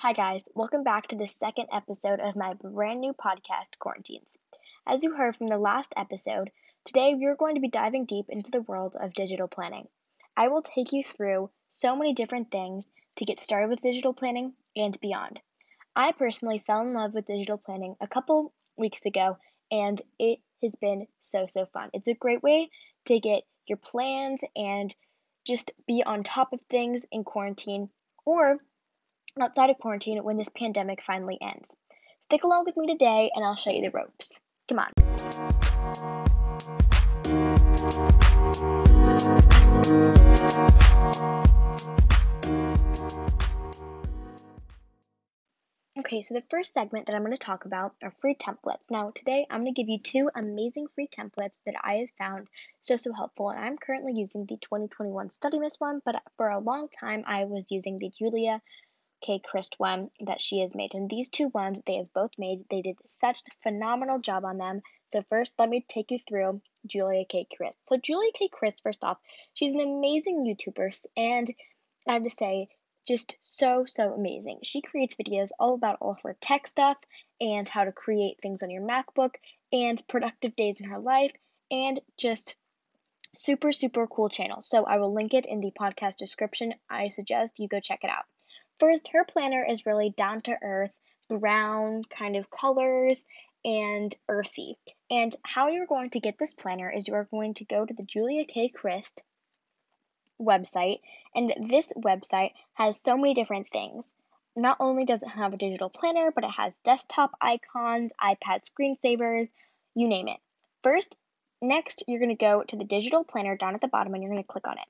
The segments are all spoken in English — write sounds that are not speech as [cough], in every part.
Hi, guys. Welcome back to the second episode of my brand new podcast, QuaranTeens. As you heard from the last episode, today we're going to be diving deep into the world of digital planning. I will take you through so many different things to get started with digital planning and beyond. I personally fell in love with digital planning a couple weeks ago, and it has been so, so fun. It's a great way to get your plans and just be on top of things in quarantine or outside of quarantine when this pandemic finally ends. Stick along with me today and I'll show you the ropes. Come on. Okay, so the first segment that I'm going to talk about are free templates. Now, today I'm going to give you two amazing free templates that I have found so, so helpful. And I'm currently using the 2021 Studymas one, but for a long time I was using the Julia K. Crist one that she has made. And these two ones they have both made, they did such a phenomenal job on them. So first, let me take you through Julia K. Crist. So Julia K. Crist, first off, she's an amazing YouTuber, and I have to say, just so so amazing. She creates videos all about all of her tech stuff and how to create things on your MacBook and productive days in her life and just super super cool channel. So I will link it in the podcast description. I suggest you go check it out. First, her planner is really down to earth, brown kind of colors, and earthy. And how you're going to get this planner is you are going to go to the Julia K. Crist website, and this website has so many different things. Not only does it have a digital planner, but it has desktop icons, iPad screensavers, you name it. First, next, you're going to go to the digital planner down at the bottom and you're going to click on it.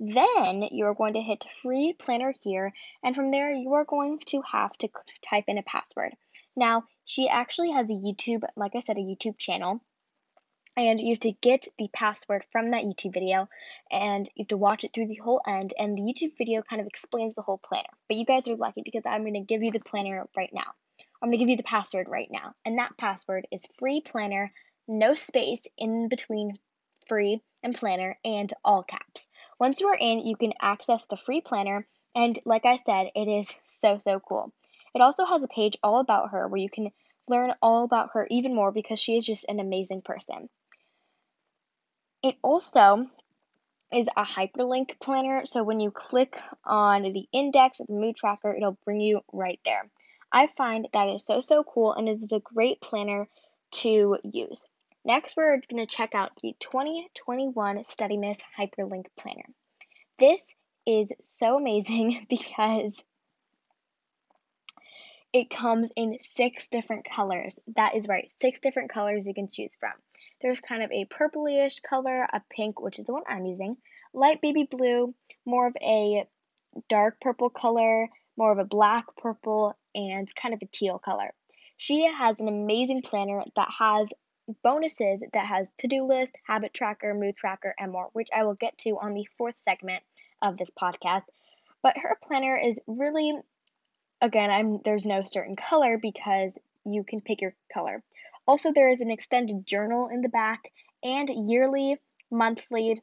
Then you are going to hit free planner here, and from there you are going to have to type in a password. Now, she actually has a YouTube, like I said, a YouTube channel, and you have to get the password from that YouTube video, and you have to watch it through the whole end, and the YouTube video kind of explains the whole planner. But you guys are lucky because I'm going to give you the planner right now. I'm going to give you the password right now, and that password is free planner, no space in between free and planner, and all caps. Once you are in, you can access the free planner, and like I said, it is so, so cool. It also has a page all about her where you can learn all about her even more because she is just an amazing person. It also is a hyperlink planner, so when you click on the index of the mood tracker, it'll bring you right there. I find that is so, so cool and is a great planner to use. Next, we're going to check out the 2021 Studymas Hyperlink Planner. This is so amazing [laughs] because it comes in six different colors. That is right, six different colors you can choose from. There's kind of a purplyish color, a pink, which is the one I'm using, light baby blue, more of a dark purple color, more of a black purple, and kind of a teal color. She has an amazing planner that has bonuses that has to-do list, habit tracker, mood tracker, and more, which I will get to on the fourth segment of this podcast. But her planner is really again, I'm there's no certain color because you can pick your color. Also, there is an extended journal in the back and yearly, monthly,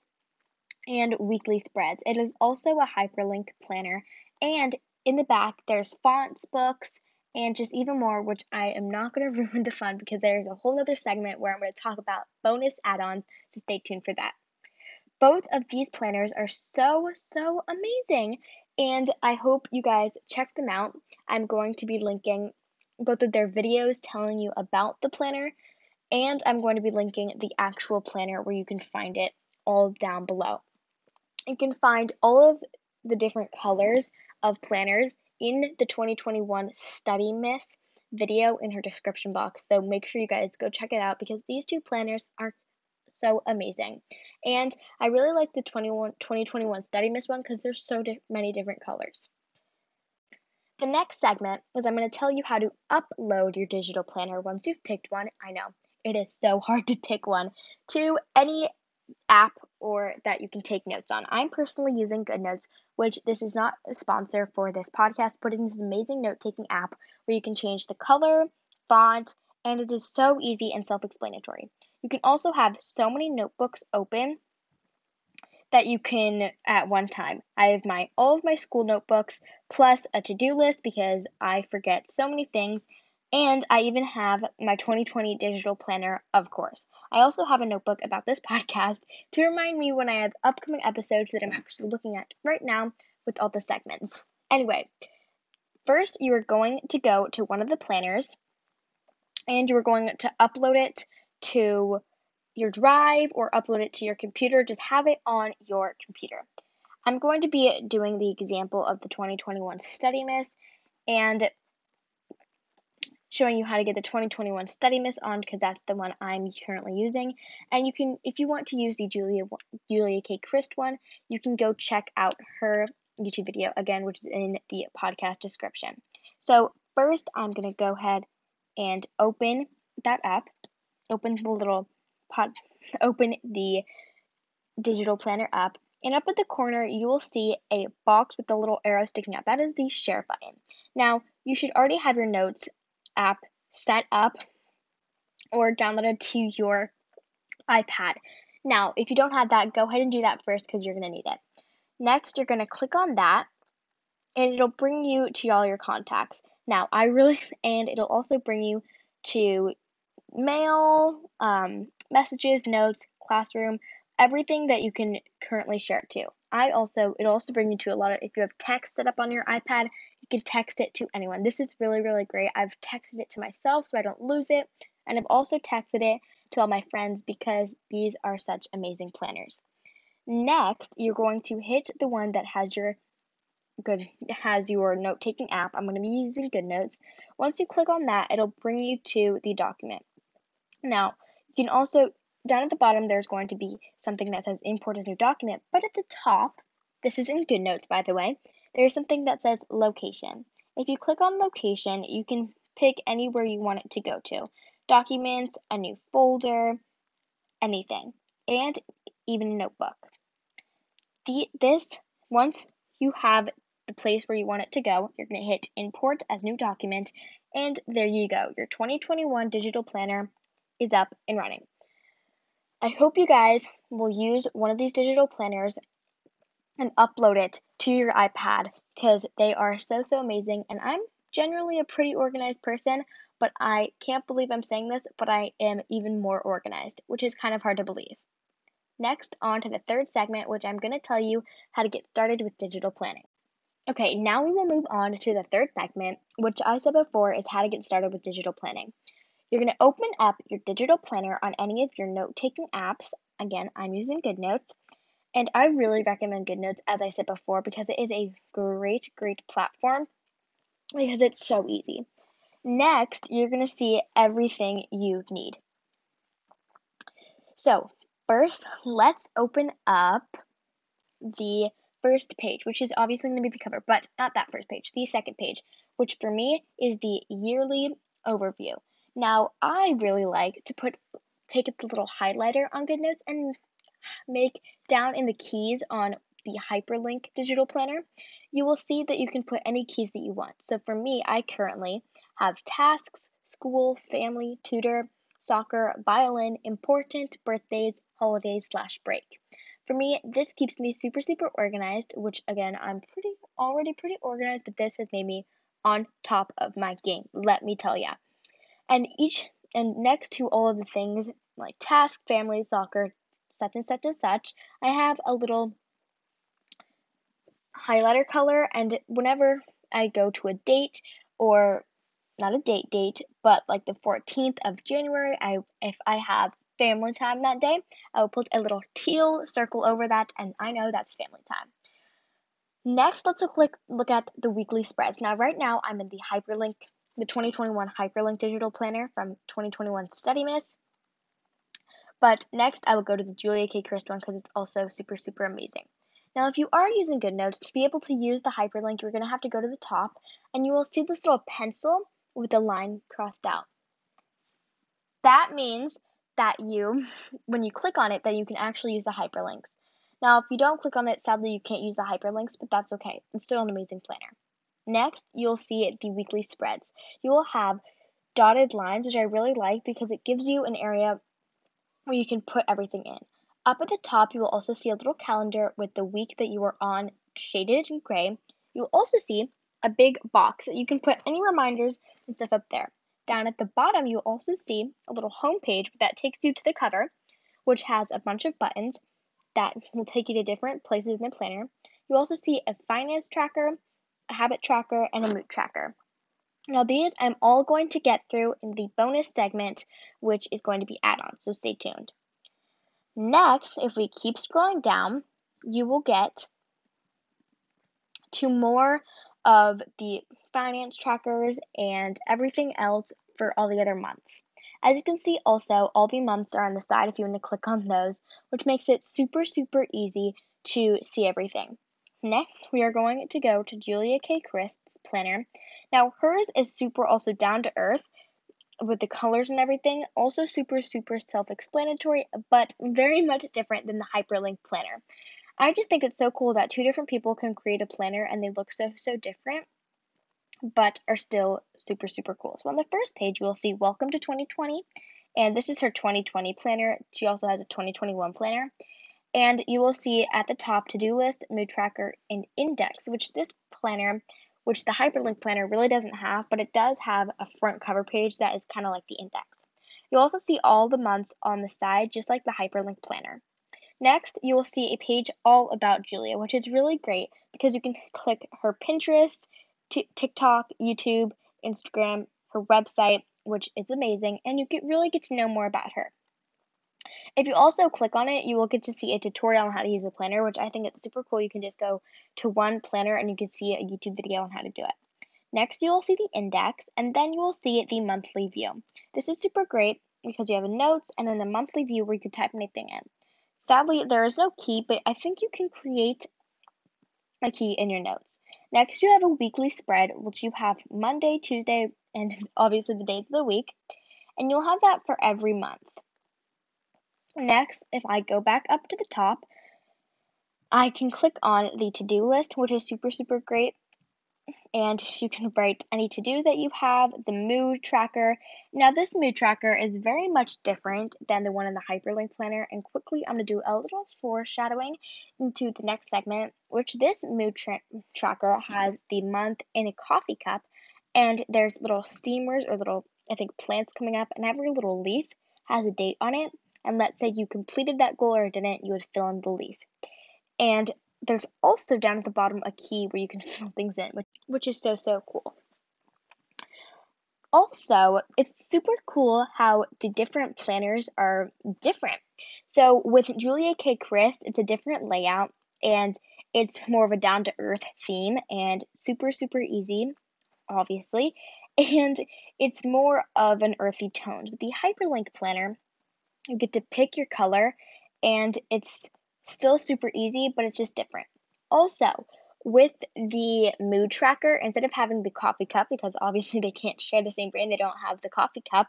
and weekly spreads. It is also a hyperlink planner, and in the back there's fonts, books, and just even more, which I am not going [laughs] to ruin the fun because there's a whole other segment where I'm going to talk about bonus add ons, so stay tuned for that. Both of these planners are so, so amazing, and I hope you guys check them out. I'm going to be linking both of their videos telling you about the planner, and I'm going to be linking the actual planner where you can find it all down below. You can find all of the different colors of planners in the 2021 Studymas video in her description box. So make sure you guys go check it out because these two planners are so amazing. And I really like the 21, 2021 Studymas one because there's so di- many different colors. The next segment is I'm going to tell you how to upload your digital planner once you've picked one. I know it is so [laughs] hard to pick one to any app or that you can take notes on. I'm personally using GoodNotes, which this is not a sponsor for this podcast, but it is an amazing note taking app where you can change the color, font, and it is so easy and self explanatory. You can also have so many notebooks open that you can at one time. I have my all of my school notebooks plus a to-do list because I forget so many things and I even have my 2020 digital planner, of course. I also have a notebook about this [laughs] podcast to remind me when I have upcoming episodes that I'm actually looking at right now with all the segments. Anyway, first you are going to go to one of the planners and you are going to upload it to your drive or upload it to your computer. Just have it on your computer. I'm going to be doing the example of the 2021 studymas and showing you how to get the 2021 studymas on because that's the one I'm currently using. And you can, if you want to use the Julia Julia K. Crist one, you can go check out her YouTube video again, which is in the podcast description. So first, I'm gonna go ahead and open that up. Open the little pod. [laughs] Open the digital planner up. And up at the corner, you will see a box with a little arrow sticking out. That is the share button. Now, you should already have your notes app set up or downloaded to your iPad. Now, if you don't have that, go ahead and do that first because you're going to need it. Next, you're going to click on that and it'll bring you to all your contacts. Now, I really, [laughs] and it'll also bring you to mail, um, messages, notes, classroom, everything that you can currently share it to. I also, it'll also bring you to a lot of, if you have text set up on your iPad, can text it to anyone. This is really, really great. I've texted it to myself so I don't lose it. And I've also texted it to all my friends because these are such amazing planners. Next, you're going to hit the one that has your good has your note taking app. I'm going to be using GoodNotes. Once you click on that, it'll bring you to the document. Now, you can also down at the bottom there's going to be something that says import as new document, but at the top, this is in GoodNotes by the way, there's something that says location. If you click on location, you can pick anywhere you want it to go to. Documents, a new folder, anything, and even a notebook. The, this, once you have the place where you want it to go, you're going to hit import as new document, and there you go. Your 2021 digital planner is up and running. I hope you guys will use one of these digital planners and upload it to your iPad because they are so, so amazing. And I'm generally a pretty organized person, but I can't believe I'm saying this, but I am even more organized, which is kind of hard to believe. Next, on to the third segment, which I'm going to tell you how to get started with digital planning. Okay, now we will move on to the third segment, which I said before is how to get started with digital planning. You're going to open up your digital planner on any of your note taking apps. Again, I'm using GoodNotes. And I really recommend GoodNotes, as I said before, because it is a great, great platform because it's so easy. Next, you're going to see everything you need. So, first, let's open up the first page, which is obviously going to be the cover, but not that first page, the second page, which for me is the yearly overview. Now, I really like to put take the little highlighter on GoodNotes and make down in the keys on the hyperlink digital planner, you will see that you can put any keys that you want. So for me, I currently have tasks, school, family, tutor, soccer, violin, important, birthdays, holidays, slash break. For me, this keeps me super, super organized, which again, I'm pretty already pretty organized, but this has made me on top of my game, let me tell ya. And each and next to all of the things like task, family, soccer, such and such and such, I have a little highlighter color and whenever I go to a date or not a date date, but like the 14th of January, I if I have family time that day, I will put a little teal circle over that and I know that's family time. Next, let's look, look at the weekly spreads. Now, right now, I'm in the hyperlink the 2021 Hyperlink Digital Planner from 2021 Studymas. But next, I will go to the Julia K. Crist one because it's also super, super amazing. Now, if you are using GoodNotes, to be able to use the hyperlink, you're going to have to go to the top, and you will see this little pencil with a line crossed out. That means that you, [laughs] when you click on it, that you can actually use the hyperlinks. Now, if you don't click on it, sadly, you can't use the hyperlinks, but that's okay. It's still an amazing planner. Next, you'll see the weekly spreads. You will have dotted lines, which I really like because it gives you an area where you can put everything in. Up at the top, you will also see a little calendar with the week that you are on shaded in gray. You will also see a big box that you can put any reminders and stuff up there. Down at the bottom, you'll also see a little home page that takes you to the cover, which has a bunch of buttons that will take you to different places in the planner. You also see a finance tracker, a habit tracker, and a mood tracker. Now, these I'm all going to get through in the bonus segment, which is going to be add ons, so stay tuned. Next, if we keep scrolling down, you will get to more of the finance trackers and everything else for all the other months. As you can see also, all the months are on the side if you want to click on those, which makes it super, super easy to see everything. Next, we are going to go to Julia K. Crist's planner. Now, hers is super also down to earth, with the colors and everything. Also super, super self-explanatory, but very much different than the hyperlink planner. I just think it's so cool that two different people can create a planner and they look so, so different, but are still super, super cool. So on the first page, will see Welcome to 2020, and this is her 2020 planner. She also has a 2021 planner. And you will see at the top to-do list, mood tracker, and index, which this planner which the hyperlink planner really doesn't have, but it does have a front cover page that is kind of like the index. You'll also see all the months on the side, just like the hyperlink planner. Next, you will see a page all about Julia, which is really great because you can click her Pinterest, TikTok, YouTube, Instagram, her website, which is amazing, and you get really get to know more about her. If you also click on it, you will get to see a tutorial on how to use a planner, which I think is super cool. You can just go to one planner and you can see a YouTube video on how to do it. Next, you will see the index, and then you will see the monthly view. This is super great because you have a notes and then the monthly view where you can type anything in. Sadly, there is no key, but I think you can create a key in your notes. Next, you have a weekly spread, which you have Monday, Tuesday, and [laughs] obviously the days of the week, and you'll have that for every month. Next, if I go back up to the top, I can click on the to-do list, which is super, super great. And you can write any to-dos that you have, the mood tracker. Now, this mood tracker is very much different than the one in the hyperlink planner. And quickly, I'm going to do a little foreshadowing into the next segment, which this mood tra- tracker has the month in a coffee cup. And there's little steamers or little, I think, plants coming up. And every little leaf has a date on it and let's say you completed that goal or didn't, you would fill in the leaf. And there's also down at the bottom a key where you can [laughs] fill things in, which, which is so, so cool. Also, it's super cool how the different planners are different. So with Julia K. Crist, it's a different layout and it's more of a down to earth theme and super, super easy, obviously. [laughs] And it's more of an earthy tone. With the hyperlink planner, you get to pick your color, and it's still super easy, but it's just different. Also, with the mood tracker, instead of having the coffee cup, because obviously they can't share the same brand, they don't have the coffee cup,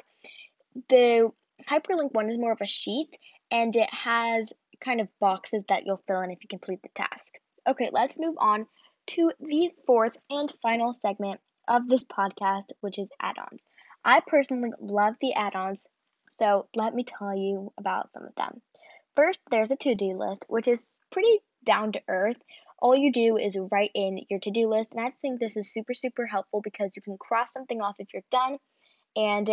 the hyperlink one is more of a sheet and it has kind of boxes that you'll fill in if you complete the task. Okay, let's move on to the fourth and final segment of this podcast, which is add ons. I personally love the add ons so let me tell you about some of them. First, there's a to do list, which is pretty down to earth. All you do is write in your to do list, and I think this is super, super helpful because you can cross something off if you're done and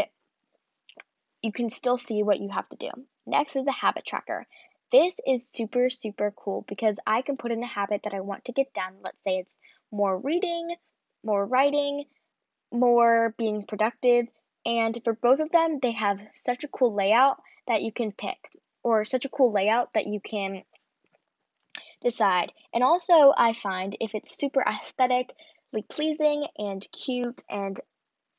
you can still see what you have to do. Next is the habit tracker. This is super, super cool because I can put in a habit that I want to get done. Let's say it's more reading, more writing, more being productive. And for both of them, they have such a cool layout that you can pick, or such a cool layout that you can decide. And also, I find if it's super aesthetically pleasing and cute, and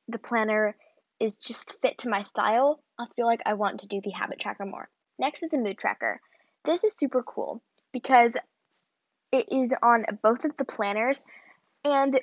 the planner is just fit to my style, I feel like I want to do the habit tracker more. Next is the mood tracker. This is super cool because it is on both of the planners and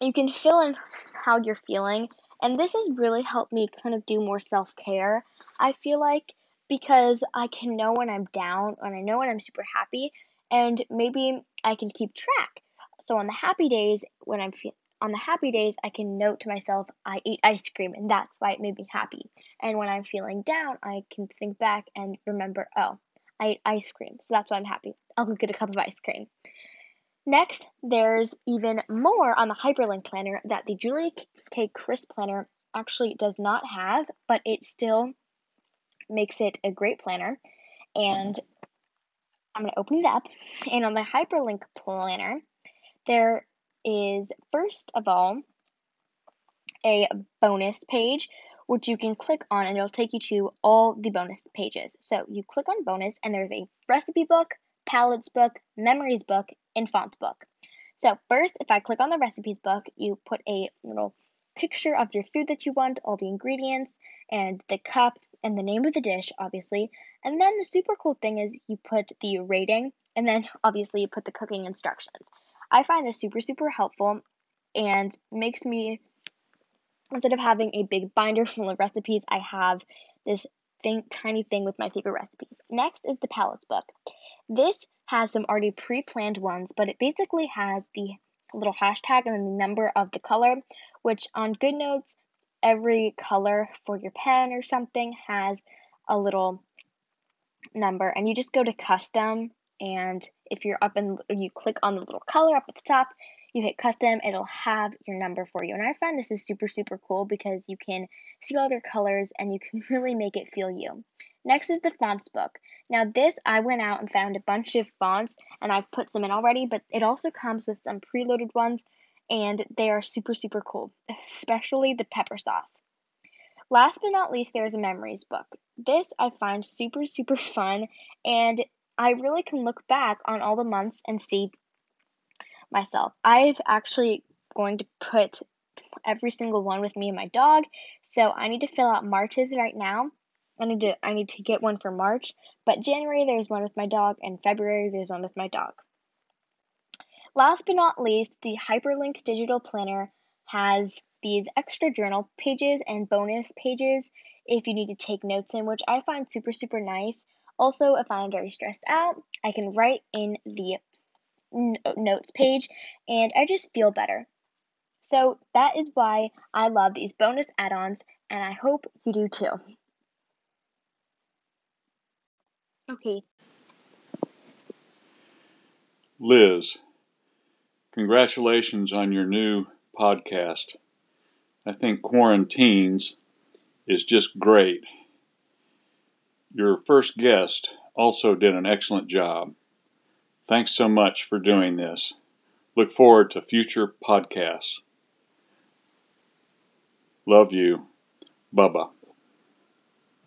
you can fill in how you're feeling and this has really helped me kind of do more self care, I feel like, because I can know when I'm down and I know when I'm super happy, and maybe I can keep track. So on the happy days, when I'm on the happy days, I can note to myself, I ate ice cream, and that's why it made me happy. And when I'm feeling down, I can think back and remember, oh, I, ate ice cream. So that's why I'm happy. I'll go get a cup of ice cream. Next, there's even more on the hyperlink planner that the Julia K. Crist planner actually does not have, but it still makes it a great planner. And I'm going to open it up. And on the hyperlink planner, there is first of all a bonus page which you can click on and it'll take you to all the bonus pages. So you click on bonus and there's a recipe book, palettes book, memories book, and font book. So first, if I click on the recipes book, you put a little picture of your food that you want, all the ingredients, and the cup, and the name of the dish, obviously. And then the super cool thing is you put the rating, and then obviously you put the cooking instructions. I find this super, super helpful and makes me, instead of having a big binder full of recipes, I have this thing, tiny thing with my favorite recipes. Next is the palettes book. This has some already pre-planned ones, but it basically has the little hashtag and then the number of the color, which on GoodNotes, every color for your pen or something has a little number, and you just go to custom. And if you're up and you click on the little color up at the top, you hit custom, it'll have your number for you. And I find this is super, super cool because you can see all their colors and you can [laughs] really make it feel you. Next is the fonts book. Now this, I went out and found a bunch of fonts and I've put some in already, but it also comes with some preloaded ones and they are super, super cool, especially the pepper sauce. Last but not least, there's a memories book. This I find super, super fun and I really can look back on all the months and see myself. I've actually going to put every single one with me and my dog, so I need to fill out March's right now I need to I need to get one for March, but January there's one with my dog and February there's one with my dog. Last but not least, the Hyperlink Digital Planner has these extra journal pages and bonus pages if you need to take notes in, which I find super super nice. Also, if I'm very stressed out, I can write in the notes page and I just feel better. So that is why I love these bonus add-ons and I hope you do too. Okay. Liz, congratulations on your new podcast. I think QuaranTeens is just great. Your first guest also did an excellent job. Thanks so much for doing this. Look forward to future podcasts. Love you. Bubba.